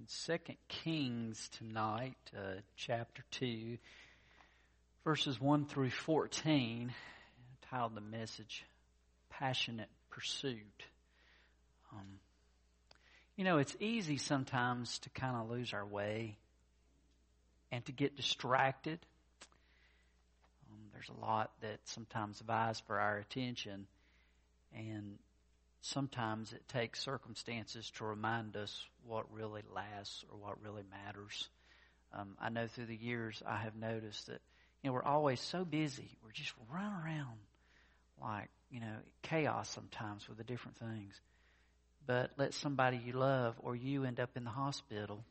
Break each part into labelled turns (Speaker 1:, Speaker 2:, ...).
Speaker 1: in Second Kings tonight, uh, chapter 2, verses 1 through 14, titled the message, Passionate Pursuit. Um, you know, it's easy sometimes to kind of lose our way and to get distracted. Um, there's a lot that sometimes vies for our attention, and sometimes it takes circumstances to remind us what really lasts or what really matters. Um, I know through the years I have noticed that you know we're always so busy, we're just running around like you know chaos sometimes with the different things. But let somebody you love or you end up in the hospital,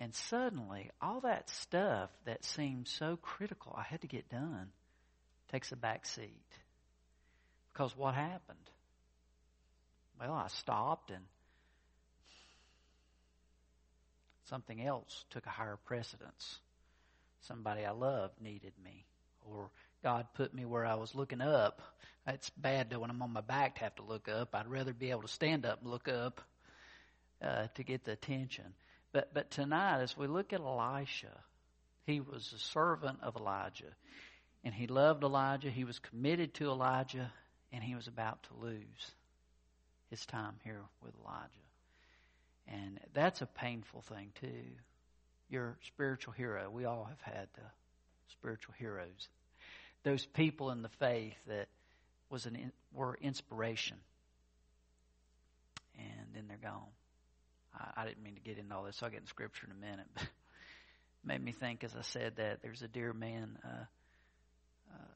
Speaker 1: and suddenly all that stuff that seemed so critical, I had to get done, takes a back seat. Because what happened? Well, I stopped and something else took a higher precedence. Somebody I loved needed me, or God put me where I was looking up. It's bad though when I'm on my back to have to look up. I'd rather be able to stand up and look up uh, to get the attention. But but tonight, as we look at Elisha, he was a servant of Elijah, and he loved Elijah. He was committed to Elijah, and he was about to lose his time here with Elijah. And that's a painful thing, too. Your spiritual hero. We all have had uh, spiritual heroes. Those people in the faith that was an were inspiration. And then they're gone. I, I didn't mean to get into all this. I'll get in Scripture in a minute. But made me think as I said that there's a dear man uh, uh,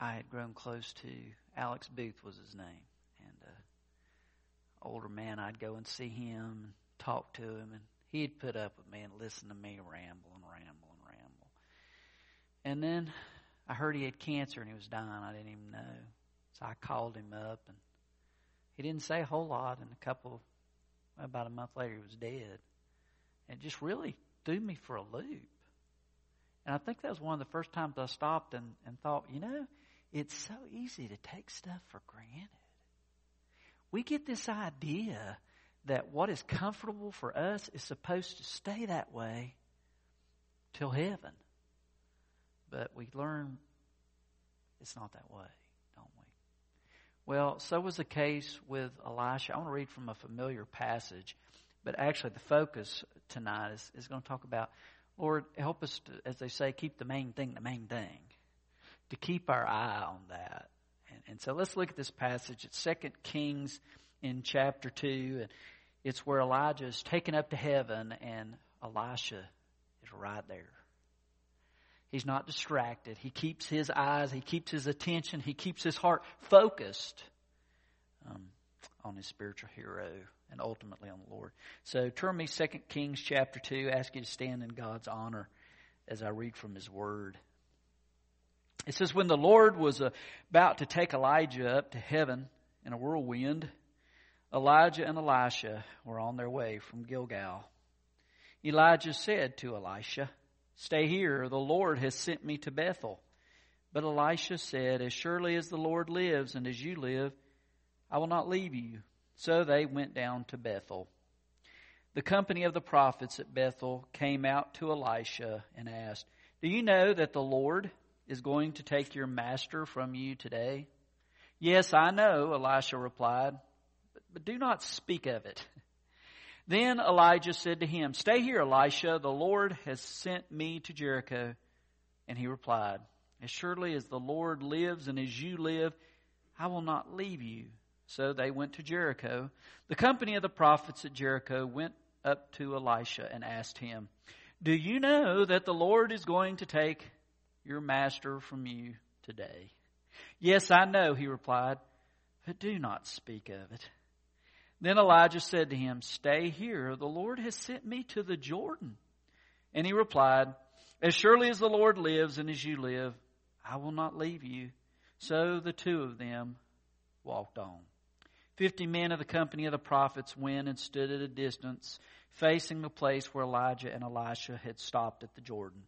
Speaker 1: I had grown close to. Alex Booth was his name older man, I'd go and see him and talk to him, and he'd put up with me and listen to me ramble and ramble and ramble. And then I heard he had cancer and he was dying. I didn't even know. So I called him up, and he didn't say a whole lot. And a couple, about a month later, he was dead. And it just really threw me for a loop. And I think that was one of the first times I stopped and, and thought, you know, it's so easy to take stuff for granted we get this idea that what is comfortable for us is supposed to stay that way till heaven. But we learn it's not that way, don't we? Well, so was the case with Elisha. I want to read from a familiar passage, but actually the focus tonight is, is going to talk about, Lord, help us to, as they say, keep the main thing the main thing. To keep our eye on that. And, so let's look at this passage. It's Second Kings in chapter 2. And it's where Elijah is taken up to heaven and Elisha is right there. He's not distracted. He keeps his eyes, he keeps his attention, he keeps his heart focused um, on his spiritual hero and ultimately on the Lord. So turn me 2 Kings chapter 2. ask you to stand in God's honor as I read from his word. It says, When the Lord was uh, about to take Elijah up to heaven in a whirlwind, Elijah and Elisha were on their way from Gilgal. Elijah said to Elisha, Stay here, the Lord has sent me to Bethel. But Elisha said, As surely as the Lord lives and as you live, I will not leave you. So they went down to Bethel. The company of the prophets at Bethel came out to Elisha and asked, Do you know that the Lord is going to take your master from you today? Yes, I know, Elisha replied but do not speak of it. Then Elijah said to him, Stay here, Elisha. The Lord has sent me to Jericho. And he replied, As surely as the Lord lives and as you live, I will not leave you. So they went to Jericho. The company of the prophets at Jericho went up to Elisha and asked him, Do you know that the Lord is going to take your master from you today? Yes, I know, he replied, but do not speak of it. Then Elijah said to him, Stay here. The Lord has sent me to the Jordan. And he replied, As surely as the Lord lives and as you live, I will not leave you. So the two of them walked on. Fifty men of the company of the prophets went and stood at a distance, facing the place where Elijah and Elisha had stopped at the Jordan.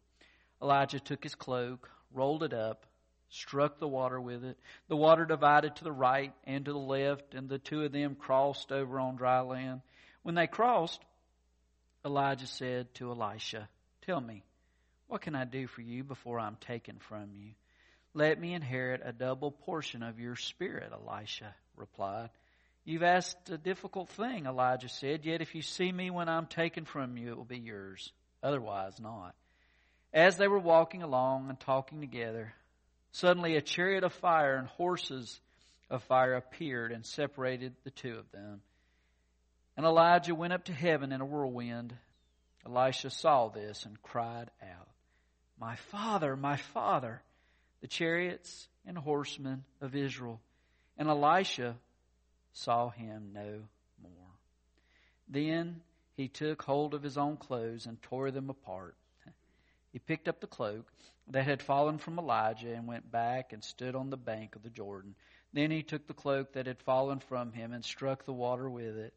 Speaker 1: Elijah took his cloak, rolled it up, struck the water with it. The water divided to the right and to the left, and the two of them crossed over on dry land. When they crossed, Elijah said to Elisha, Tell me, what can I do for you before I'm taken from you? Let me inherit a double portion of your spirit, Elisha replied. You've asked a difficult thing, Elijah said, yet if you see me when I'm taken from you, it will be yours. Otherwise, not. As they were walking along and talking together, suddenly a chariot of fire and horses of fire appeared and separated the two of them. And Elijah went up to heaven in a whirlwind. Elisha saw this and cried out, My father, my father, the chariots and horsemen of Israel. And Elisha saw him no more. Then he took hold of his own clothes and tore them apart. He picked up the cloak that had fallen from Elijah and went back and stood on the bank of the Jordan. Then he took the cloak that had fallen from him and struck the water with it.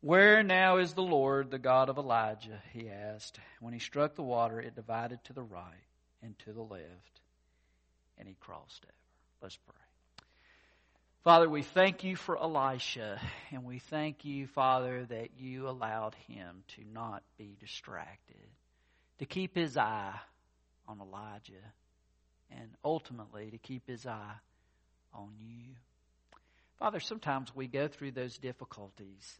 Speaker 1: Where now is the Lord, the God of Elijah? he asked. When he struck the water, it divided to the right and to the left, and he crossed over. Let's pray. Father, we thank you for Elisha, and we thank you, Father, that you allowed him to not be distracted, to keep his eye on Elijah, and ultimately to keep his eye on you. Father, sometimes we go through those difficulties,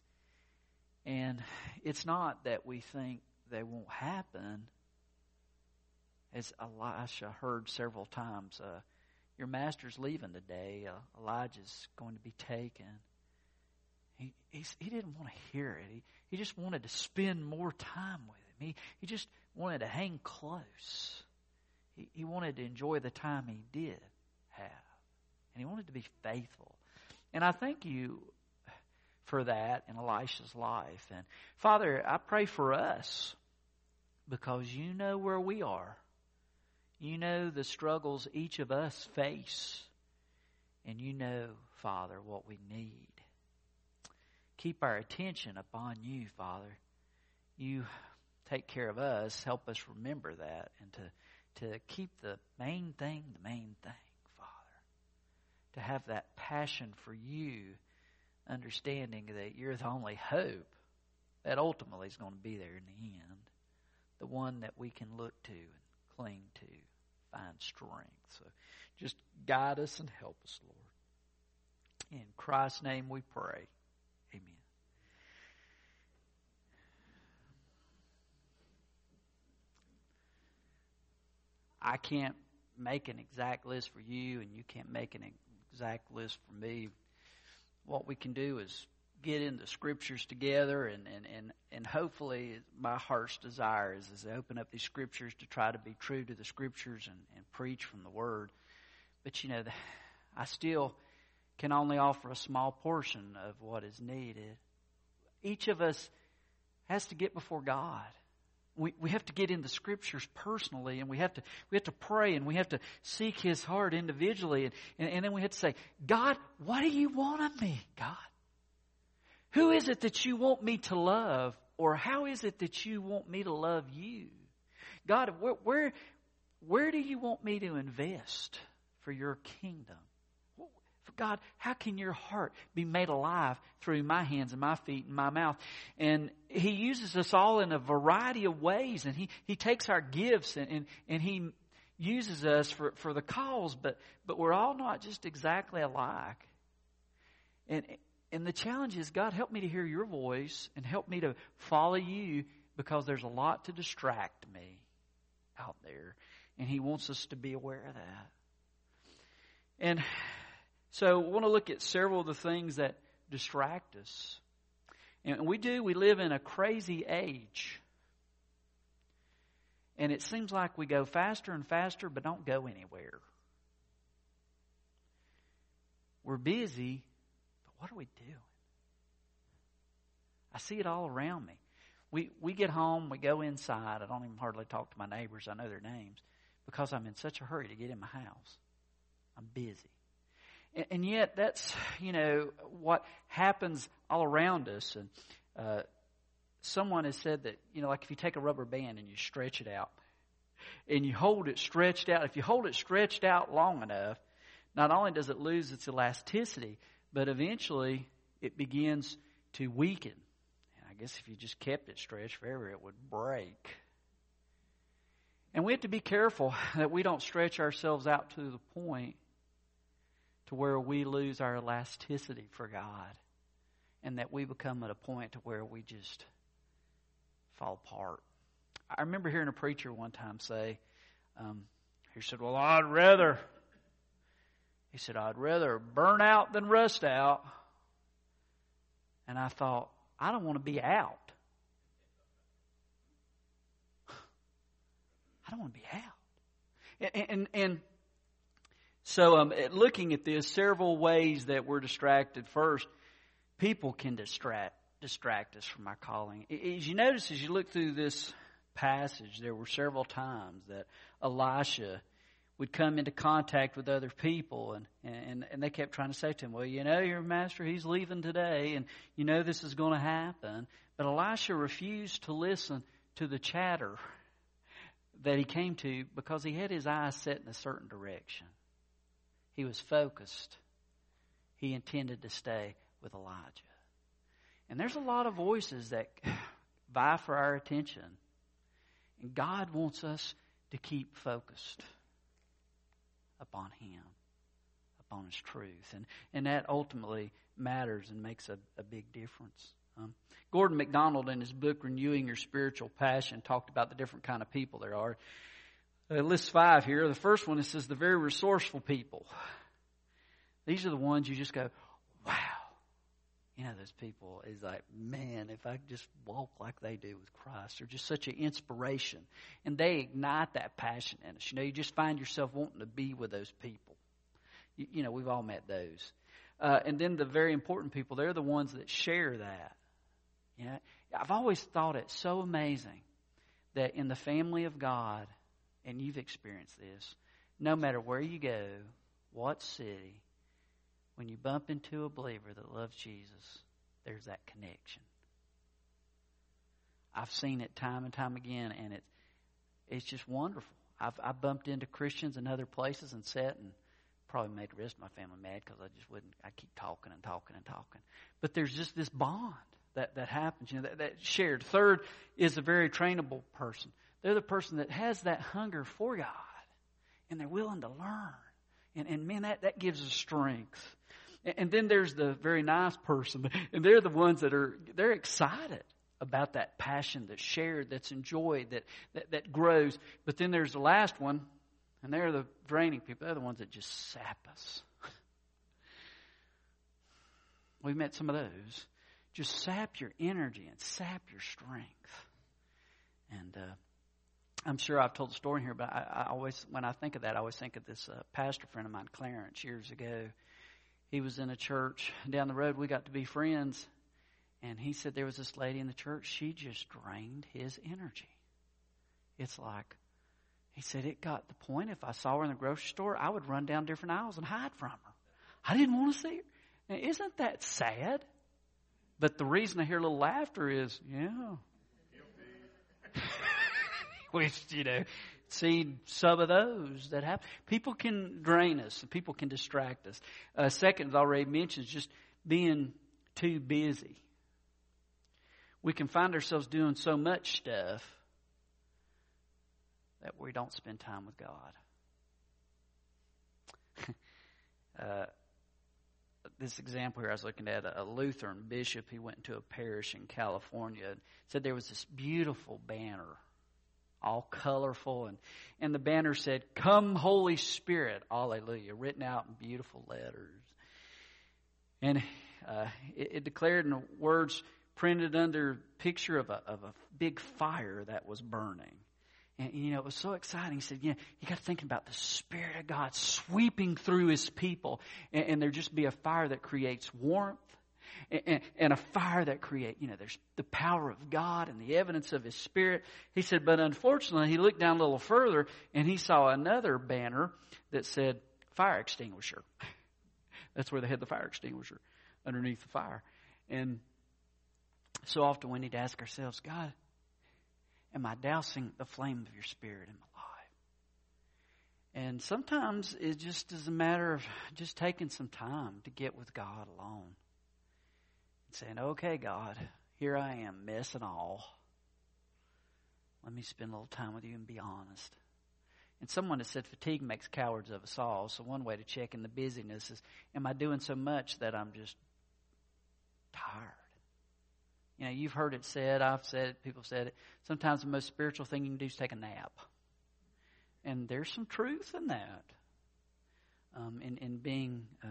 Speaker 1: and it's not that we think they won't happen. As Elisha heard several times, uh, your master's leaving today. Uh, Elijah's going to be taken. He, he didn't want to hear it. He, he just wanted to spend more time with. He, he just wanted to hang close. He, he wanted to enjoy the time he did have. And he wanted to be faithful. And I thank you for that in Elisha's life. And Father, I pray for us because you know where we are. You know the struggles each of us face. And you know, Father, what we need. Keep our attention upon you, Father. You take care of us. Help us remember that and to, to keep the main thing the main thing, Father. To have that passion for you, understanding that you're the only hope that ultimately is going to be there in the end. The one that we can look to and cling to find strength. So just guide us and help us, Lord. In Christ's name we pray. Amen. I can't make an exact list for you, and you can't make an exact list for me. What we can do is get in the scriptures together and, and, and, and hopefully my heart's desire is, is to open up these scriptures to try to be true to the scriptures and, and preach from the word. But you know, I still can only offer a small portion of what is needed. Each of us has to get before God. We, we have to get in the scriptures personally and we have to, we have to pray and we have to seek His heart individually and, and, and then we have to say, God, what do you want of me, God? Who is it that you want me to love? Or how is it that you want me to love you? God, where, where, where do you want me to invest for your kingdom? God, how can your heart be made alive through my hands and my feet and my mouth? And He uses us all in a variety of ways, and He, he takes our gifts and, and, and He uses us for, for the cause, but, but we're all not just exactly alike. And, and the challenge is, God, help me to hear your voice and help me to follow you because there's a lot to distract me out there. And He wants us to be aware of that. And so I want to look at several of the things that distract us. And we do, we live in a crazy age. And it seems like we go faster and faster, but don't go anywhere. We're busy, but what are we doing? I see it all around me. We, we get home, we go inside. I don't even hardly talk to my neighbors. I know their names because I'm in such a hurry to get in my house. I'm busy. And, and yet, that's, you know, what happens all around us. And uh, someone has said that, you know, like if you take a rubber band and you stretch it out and you hold it stretched out, if you hold it stretched out long enough, not only does it lose its elasticity, but eventually it begins to weaken. And I I guess if you just kept it stretched forever, it would break. And we have to be careful that we don't stretch ourselves out to the point to where we lose our elasticity for God and that we become at a point to where we just fall apart. I remember hearing a preacher one time say, um, he said, Well, I'd rather, he said, I'd rather burn out than rust out. And I thought, I don't want to be out. I don't want to be out. And, and, and so, um, looking at this, several ways that we're distracted. First, people can distract distract us from our calling. As you notice, as you look through this passage, there were several times that Elisha would come into contact with other people and, and, and they kept trying to say to him, well, you know, your master, he's leaving today and you know this is going to happen. But Elisha refused to listen to the chatter that he came to because he had his eyes set in a certain direction. He was focused. He intended to stay with Elijah. And there's a lot of voices that vie for our attention. And God wants us to keep focused upon Him, upon His truth. And, and that ultimately matters and makes a, a big difference. Um, Gordon MacDonald, in his book Renewing Your Spiritual Passion, talked about the different kind of people there are. Uh, list five here. The first one, it says the very resourceful people. These are the ones you just go, wow. You know, those people is like, man, if I just walk like they do with Christ, they're just such an inspiration. And they ignite that passion in us. You know, you just find yourself wanting to be with those people. You, you know, we've all met those. Uh, and then the very important people, they're the ones that share that. You know, I've always thought it so amazing that in the family of God, and you've experienced this, no matter where you go, what city, when you bump into a believer that loves Jesus, there's that connection. I've seen it time and time again, and it's it's just wonderful. I've I bumped into Christians in other places and sat and probably made the rest of my family mad because I just wouldn't. I keep talking and talking and talking, but there's just this bond that that happens. You know that, that shared. Third is a very trainable person. They're the person that has that hunger for God, and they're willing to learn. And, and man, that, that gives us strength. And, and then there's the very nice person, and they're the ones that are they're excited about that passion that's shared, that's enjoyed, that, that, that grows. But then there's the last one, and they're the draining people. They're the ones that just sap us. We've met some of those. Just sap your energy and sap your strength. And uh, I'm sure I've told the story here, but I, I, always, when I think of that, I always think of this uh, pastor friend of mine, Clarence, years ago. He was in a church down the road. We got to be friends. And he said there was this lady in the church. She just drained his energy. It's like, he said, it got the point if I saw her in the grocery store, I would run down different aisles and hide from her. I didn't want to see her. Now, isn't that sad? But the reason I hear a little laughter is, yeah. Which, you know, see some of those that happen. People can drain us, people can distract us. Uh, second, as I already mentioned, is just being too busy. We can find ourselves doing so much stuff that we don't spend time with God. uh, this example here, I was looking at a Lutheran bishop. He went into a parish in California and said there was this beautiful banner all colorful. And, and the banner said, Come, Holy Spirit, Alleluia, written out in beautiful letters. And uh, it, it, declared in words printed under picture of a, of a big fire that was burning. And, you know, it was so exciting. He said, you know, you got to think about the Spirit of God sweeping through His people. And, and there just be a fire that creates warmth and, and a fire that create, you know, there's the power of God and the evidence of His Spirit. He said, but unfortunately, he looked down a little further and he saw another banner that said fire extinguisher. That's where they had the fire extinguisher underneath the fire. And so often we need to ask ourselves, God, am I dousing the flame of your Spirit in my life? And sometimes it just is a matter of just taking some time to get with God alone saying, okay, God, here I am, mess and all. Let me spend a little time with you and be honest. And someone has said fatigue makes cowards of us all. So one way to check in the busyness is, am I doing so much that I'm just tired? You know, you've heard it said, I've said it, people have said it. Sometimes the most spiritual thing you can do is take a nap. And there's some truth in that, um, in, in being, uh,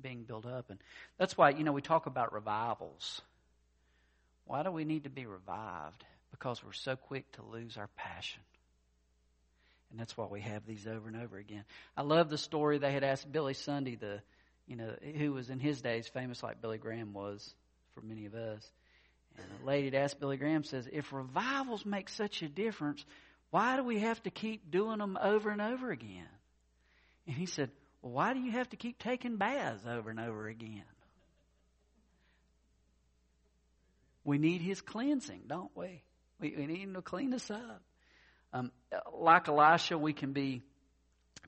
Speaker 1: being built up. And that's why, you know, we talk about revivals. Why do we need to be revived? Because we're so quick to lose our passion. And that's why we have these over and over again. I love the story they had asked Billy Sunday, the you know, who was in his days famous like Billy Graham was for many of us. And a lady had asked Billy Graham says, if revivals make such a difference, why do we have to keep doing them over and over again? And he said, well, why do you have to keep taking baths over and over again? We need his cleansing, don't we? We, we need him to clean us up. Um, like Elisha, we can be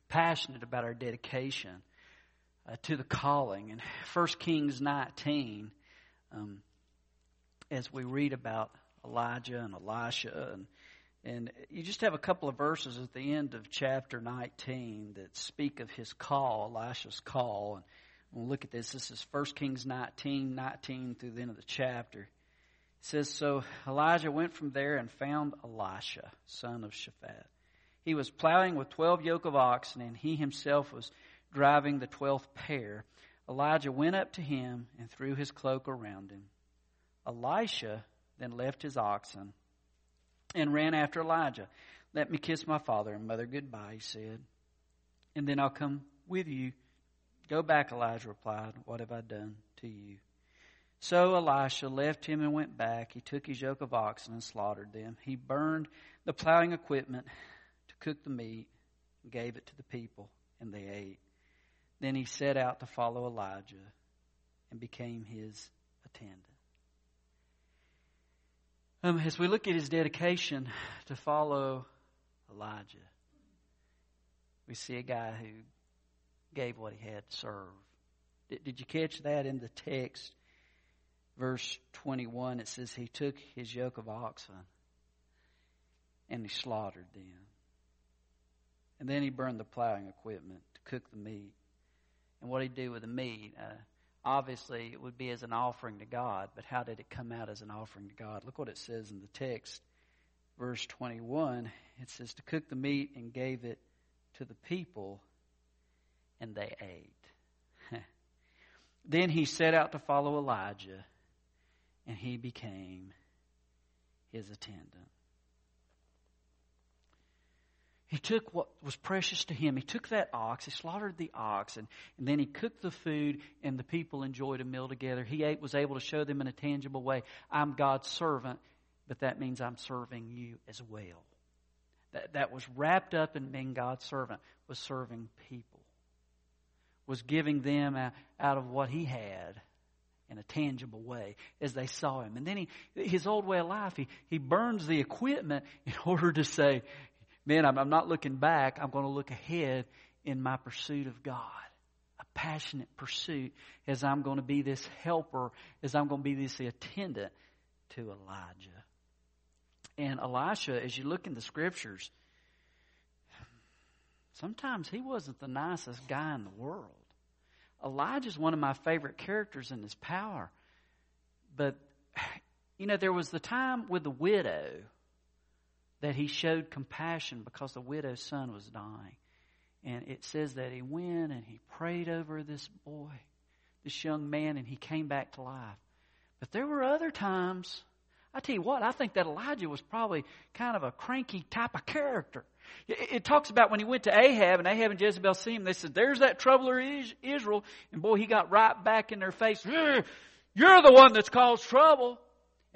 Speaker 1: passionate about our dedication uh, to the calling. In 1 Kings 19, um, as we read about Elijah and Elisha, and, and you just have a couple of verses at the end of chapter 19 that speak of his call, Elisha's call. And we'll look at this. This is 1 Kings 19, 19 through the end of the chapter It says, So Elijah went from there and found Elisha, son of Shaphat. He was plowing with twelve yoke of oxen, and he himself was driving the twelfth pair. Elijah went up to him and threw his cloak around him. Elisha then left his oxen and ran after Elijah. Let me kiss my father and mother goodbye, he said, and then I'll come with you. Go back, Elijah replied. What have I done to you? So Elisha left him and went back. He took his yoke of oxen and slaughtered them. He burned the plowing equipment to cook the meat and gave it to the people, and they ate. Then he set out to follow Elijah and became his attendant. Um, as we look at his dedication to follow Elijah, we see a guy who gave what he had to serve. Did, did you catch that in the text? verse 21, it says, He took his yoke of oxen and he slaughtered them. And then he burned the plowing equipment to cook the meat. And what did he do with the meat? Uh, obviously, it would be as an offering to God, but how did it come out as an offering to God? Look what it says in the text, verse 21. It says, To cook the meat and gave it to the people, and they ate. then he set out to follow Elijah and he became his attendant. He took what was precious to him. He took that ox, he slaughtered the ox, and, and then he cooked the food, and the people enjoyed a meal together. He ate, was able to show them in a tangible way I'm God's servant, but that means I'm serving you as well. That, that was wrapped up in being God's servant, was serving people, was giving them out, of what he had in a tangible way as they saw him. And then he, his old way of life, he, he burns the equipment in order to say, man, I'm, I'm not looking back. I'm going to look ahead in my pursuit of God. A passionate pursuit as I'm going to be this helper, as I'm going to be this attendant to Elijah. And Elisha, as you look in the scriptures, sometimes he wasn't the nicest guy in the world. Elijah's one of my favorite characters in his power. But, you know, there was the time with the widow that he showed compassion because the widow's son was dying. And it says that he went and he prayed over this boy, this young man, and he came back to life. But there were other times, I tell you what, I think that Elijah was probably kind of a cranky type of character. It, talks about when he went to Ahab and Ahab and Jezebel see him, they said, there's that troubler Israel. And boy, he got right back in their face. You're the one that's caused trouble.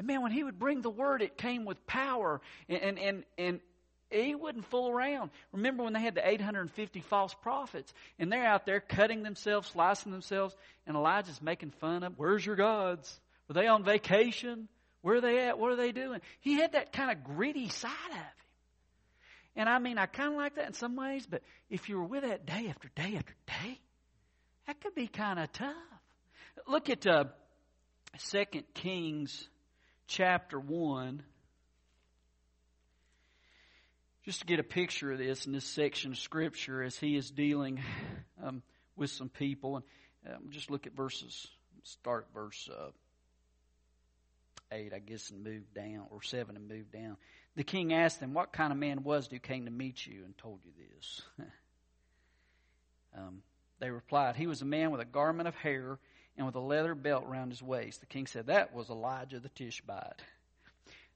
Speaker 1: And man, when he would bring the word, it came with power and, and, and, he wouldn't fool around. Remember when they had the 850 false prophets and they're out there cutting themselves, slicing themselves, and Elijah's making fun of, where's your gods? Were they on vacation? Where are they at? What are they doing? He had that kind of gritty side of him. And I mean, I kind of like that in some ways, but if you were with that day after day after day, that could be kind of tough. Look at uh, Second Kings chapter 1. Just to get a picture of this in this section of Scripture as he is dealing um, with some people. And um, just look at verses, start verse uh, 8, I guess, and move down, or 7 and move down. The king asked them, What kind of man was it who came to meet you and told you this? um, they replied, He was a man with a garment of hair and with a leather belt round his waist. The king said, That was Elijah the Tishbite.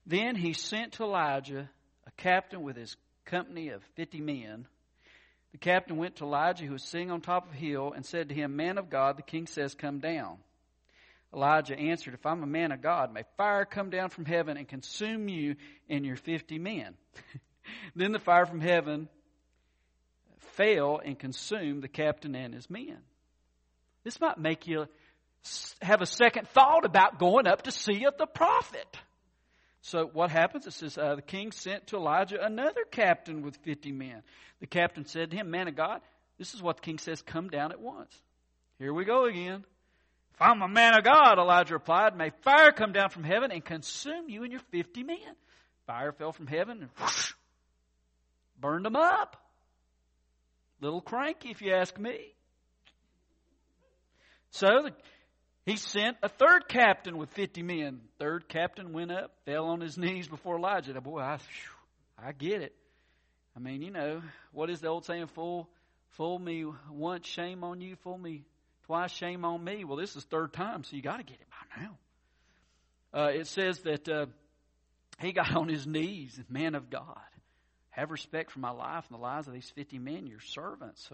Speaker 1: Then he sent to Elijah a captain with his company of fifty men. The captain went to Elijah, who was sitting on top of a hill, and said to him, Man of God, the king says, Come down. Elijah answered, If I'm a man of God, may fire come down from heaven and consume you and your fifty men. then the fire from heaven fell and consumed the captain and his men. This might make you have a second thought about going up to see the prophet. So what happens? It says uh, the king sent to Elijah another captain with fifty men. The captain said to him, "Man of God, this is what the king says: Come down at once." Here we go again. If I'm a man of God, Elijah replied, may fire come down from heaven and consume you and your fifty men. Fire fell from heaven and whoosh, burned them up. Little cranky, if you ask me. So the, he sent a third captain with 50 men. Third captain went up, fell on his knees before Elijah. Now, boy, I, I get it. I mean, you know, what is the old saying? Fool, fool me once, shame on you. Fool me twice, shame on me. Well, this is third time, so you got to get it by now. Uh, it says that uh, he got on his knees, man of God. Have respect for my life and the lives of these 50 men, your servants.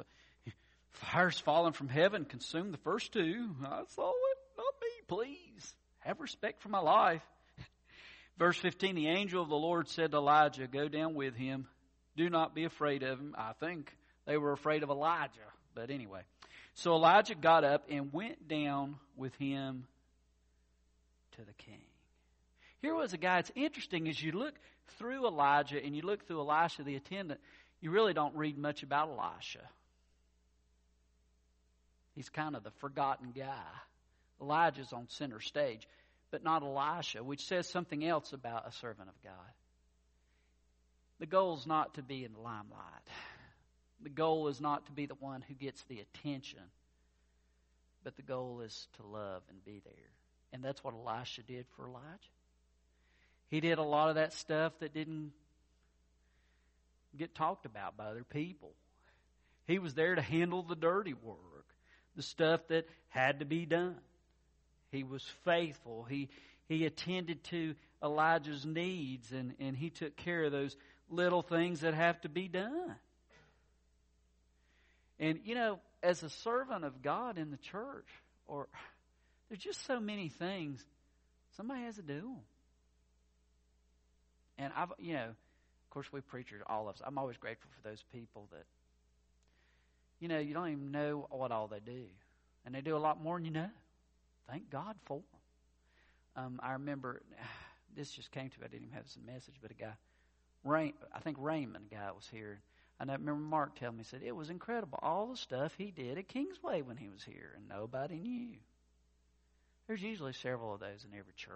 Speaker 1: Fire's fallen from heaven, consumed the first two. I saw it, please. Have respect for my life. Verse 15 The angel of the Lord said to Elijah, Go down with him. Do not be afraid of him. I think they were afraid of Elijah, but anyway. So Elijah got up and went down with him to the king. Here was a guy, it's interesting as you look through Elijah and you look through Elisha the attendant, you really don't read much about Elisha. He's kind of the forgotten guy. Elijah's on center stage, but not Elisha, which says something else about a servant of God. The goal is not to be in the limelight. The goal is not to be the one who gets the attention, but the goal is to love and be there. And that's what Elisha did for Elijah. He did a lot of that stuff that didn't get talked about by other people. He was there to handle the dirty work, the stuff that had to be done. He was faithful. He he attended to Elijah's needs and, and he took care of those little things that have to be done. And, you know, as a servant of God in the church, or there's just so many things, somebody has to do them. And I've, you know, of course, we preachers, all of us, I'm always grateful for those people that, you know, you don't even know what all they do. And they do a lot more than you know. Thank God for them. Um, I remember, this just came to me, I didn't even have this message, but a guy, Ray, I think Raymond, a guy was here. And I remember Mark telling me, he said, it was incredible. All the stuff he did at Kingsway when he was here, and nobody knew. There's usually several of those in every church.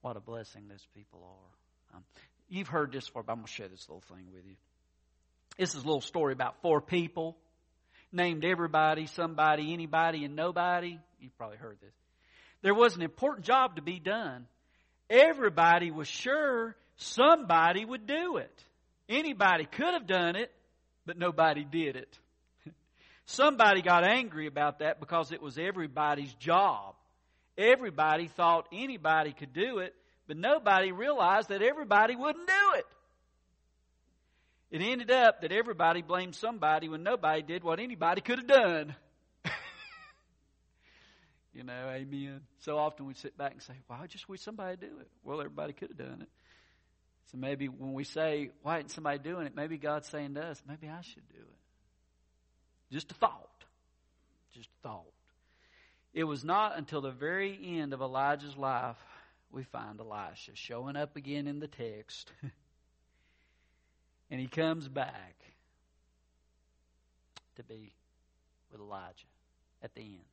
Speaker 1: What a blessing those people are. Um, you've heard this before, but I'm going to share this little thing with you. This is a little story about four people. Named everybody, somebody, anybody, and nobody. You've probably heard this. There was an important job to be done. Everybody was sure somebody would do it. Anybody could have done it, but nobody did it. Somebody got angry about that because it was everybody's job. Everybody thought anybody could do it, but nobody realized that everybody wouldn't do it. It ended up that everybody blamed somebody when nobody did what anybody could have done. you know, amen. So often we sit back and say, well, I just wish somebody do it. Well, everybody could have done it. So maybe when we say, why isn't somebody doing it? Maybe God's saying to us, maybe I should do it. Just a thought. Just a thought. It was not until the very end of Elijah's life we find Elisha showing up again in the text. and he comes back to be with Elijah at the end.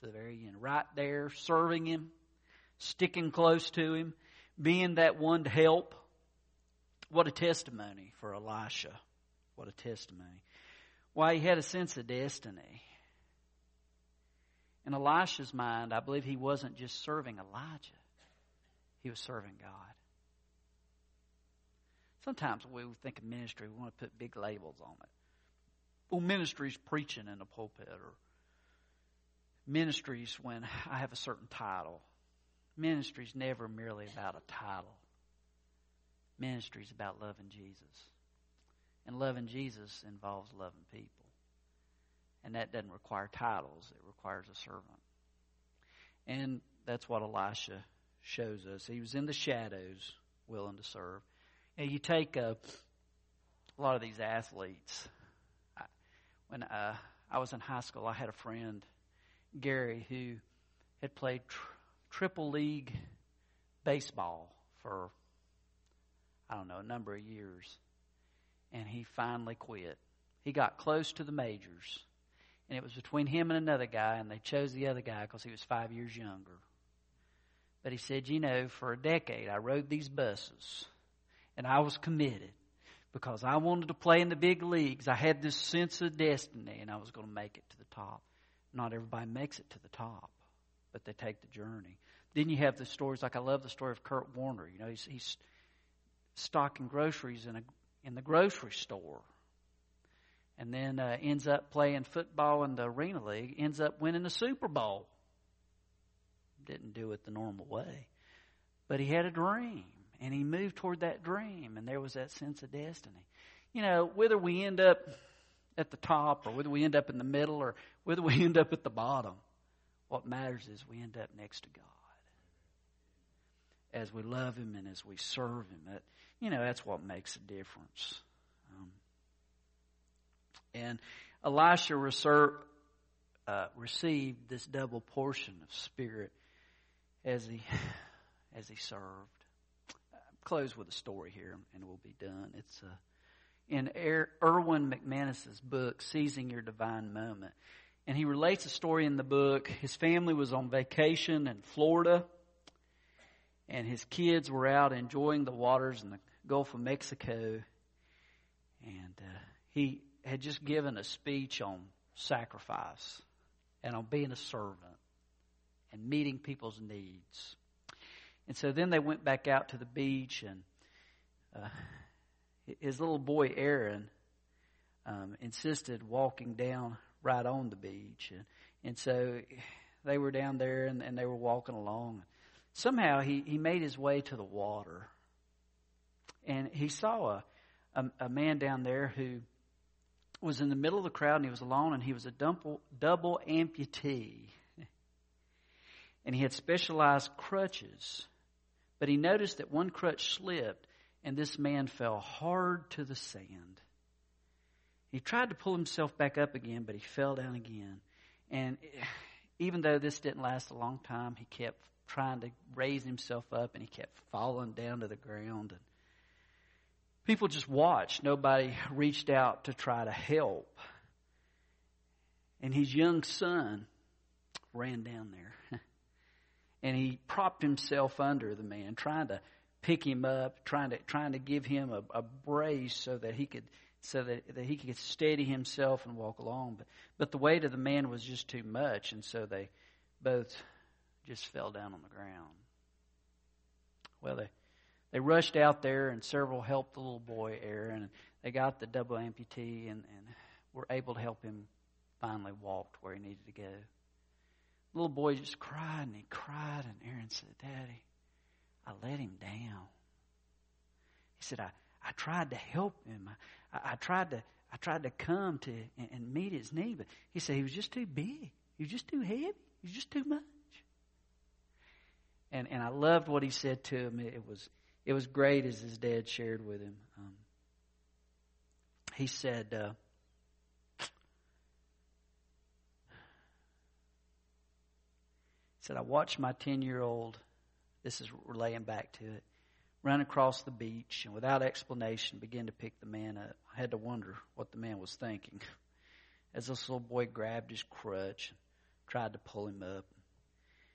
Speaker 1: to the very end. Right there, serving him, sticking close to him, being that one to help. What a testimony for Elisha. What a testimony. Why, he had a sense of destiny. In Elisha's mind, I believe he wasn't just serving Elijah, he was serving God. Sometimes we think of ministry, we want to put big labels on it. Well, ministry's preaching in a pulpit, or ministry's when I have a certain title. Ministry's never merely about a title. Ministry's about loving Jesus. And loving Jesus involves loving people. And that doesn't require titles, it requires a servant. And that's what Elisha shows us. He was in the shadows, willing to serve. And you take a, a lot of these athletes. I, when uh, I was in high school, I had a friend, Gary, who had played tr- triple league baseball for, I don't know, a number of years. And he finally quit. He got close to the majors and it was between him and another guy, and they chose the other guy because he was five years younger. But he said, You know, for a decade I rode these buses, and I was committed because I wanted to play in the big leagues. I had this sense of destiny, and I was going to make it to the top. Not everybody makes it to the top, but they take the journey. Then you have the stories like I love the story of Kurt Warner. You know, he's, he's stocking groceries in a in the grocery store and then uh, ends up playing football in the Arena League, ends up winning the Super Bowl. Didn't do it the normal way. But he had a dream, and he moved toward that dream, and there was that sense of destiny. You know, whether we end up at the top, or whether we end up in the middle, or whether we end up at the bottom, what matters is we end up next to God. As we love Him and as we serve Him, that, you know, that's what makes a difference. Um, and Elisha reser- uh, received this double portion of spirit as he as he served. Close with a story here, and we'll be done. It's uh, in er- Erwin McManus's book, "Seizing Your Divine Moment," and he relates a story in the book. His family was on vacation in Florida, and his kids were out enjoying the waters in the Gulf of Mexico, and uh, he had just given a speech on sacrifice and on being a servant and meeting people's needs. And so then they went back out to the beach, and uh, his little boy Aaron um, insisted walking down right on the beach. And, and so they were down there and, and they were walking along. Somehow he, he made his way to the water. And he saw a, a, a man down there who was in the middle of the crowd and he was alone and he was a double, double amputee. And he had specialized crutches. But he noticed that one crutch slipped and this man fell hard to the sand. He tried to pull himself back up again, but he fell down again. And even though this didn't last a long time, he kept trying to raise himself up and he kept falling down to the ground. And people just watched. Nobody reached out to try to help. And his young son ran down there. And he propped himself under the man, trying to pick him up, trying to trying to give him a, a brace so that he could so that, that he could steady himself and walk along. But but the weight of the man was just too much, and so they both just fell down on the ground. Well, they they rushed out there, and several helped the little boy, Aaron. They got the double amputee and, and were able to help him finally walk to where he needed to go. Little boy just cried and he cried, and Aaron said, Daddy, I let him down. He said, I, I tried to help him. I, I tried to I tried to come to and, and meet his need, but he said he was just too big. He was just too heavy. He was just too much. And and I loved what he said to him. It was it was great as his dad shared with him. Um, he said, uh, said, I watched my 10 year old, this is relaying back to it, run across the beach and without explanation begin to pick the man up. I had to wonder what the man was thinking. As this little boy grabbed his crutch, and tried to pull him up.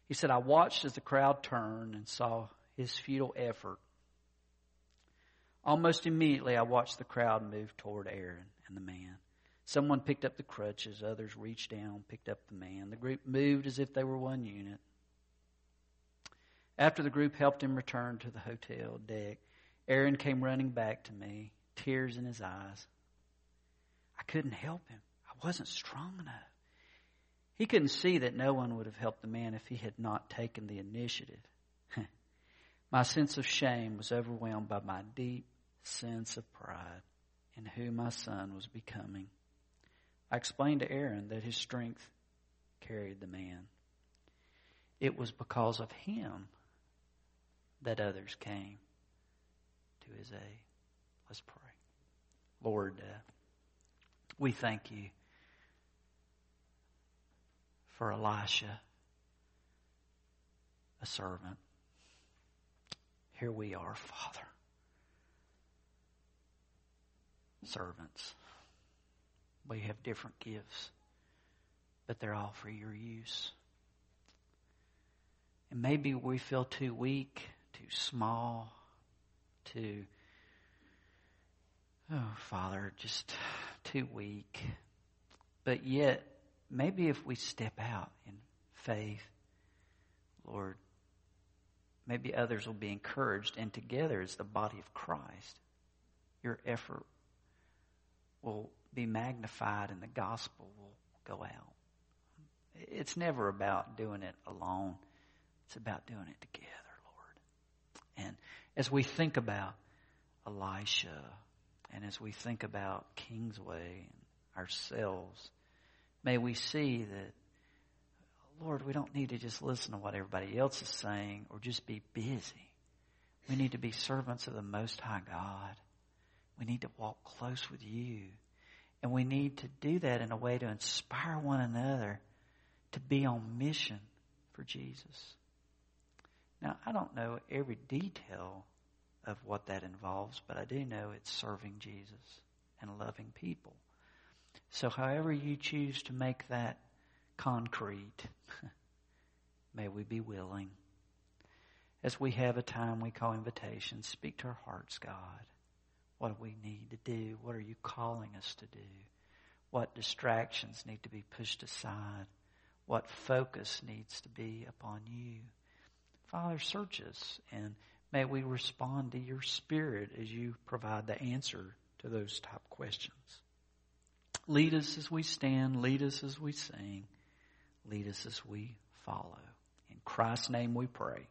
Speaker 1: He said, I watched as the crowd turned and saw his futile effort. Almost immediately, I watched the crowd move toward Aaron and the man. Someone picked up the crutches, others reached down, picked up the man. The group moved as if they were one unit. After the group helped him return to the hotel deck, Aaron came running back to me, tears in his eyes. I couldn't help him. I wasn't strong enough. He couldn't see that no one would have helped the man if he had not taken the initiative. my sense of shame was overwhelmed by my deep sense of pride in who my son was becoming. I explained to Aaron that his strength carried the man. It was because of him that others came to his aid. Let's pray. Lord, uh, we thank you for Elisha, a servant. Here we are, Father. Servants. We have different gifts, but they're all for your use. And maybe we feel too weak, too small, too, oh, Father, just too weak. But yet, maybe if we step out in faith, Lord, maybe others will be encouraged, and together as the body of Christ, your effort will be magnified and the gospel will go out. It's never about doing it alone. It's about doing it together, Lord. And as we think about Elisha and as we think about Kingsway and ourselves, may we see that, Lord, we don't need to just listen to what everybody else is saying or just be busy. We need to be servants of the Most High God. We need to walk close with you. And we need to do that in a way to inspire one another to be on mission for Jesus. Now, I don't know every detail of what that involves, but I do know it's serving Jesus and loving people. So, however you choose to make that concrete, may we be willing. As we have a time we call invitation, speak to our hearts, God. What do we need to do? What are you calling us to do? What distractions need to be pushed aside? What focus needs to be upon you? Father, search us and may we respond to your spirit as you provide the answer to those type questions. Lead us as we stand. Lead us as we sing. Lead us as we follow. In Christ's name we pray.